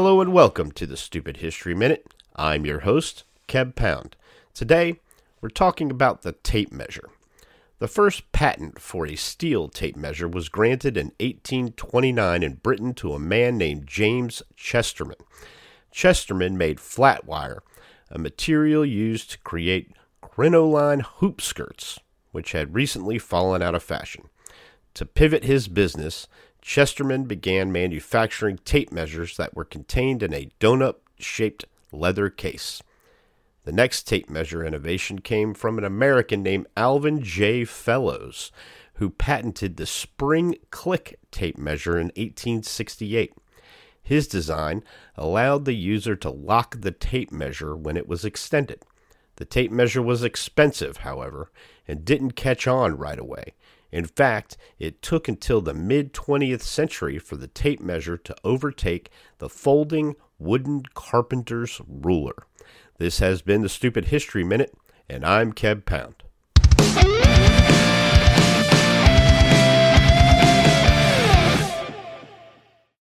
Hello and welcome to the Stupid History Minute. I'm your host, Keb Pound. Today, we're talking about the tape measure. The first patent for a steel tape measure was granted in 1829 in Britain to a man named James Chesterman. Chesterman made flat wire, a material used to create crinoline hoop skirts, which had recently fallen out of fashion. To pivot his business, Chesterman began manufacturing tape measures that were contained in a donut shaped leather case. The next tape measure innovation came from an American named Alvin J. Fellows, who patented the spring click tape measure in 1868. His design allowed the user to lock the tape measure when it was extended. The tape measure was expensive, however, and didn't catch on right away. In fact, it took until the mid 20th century for the tape measure to overtake the folding wooden carpenter's ruler. This has been the Stupid History Minute, and I'm Keb Pound.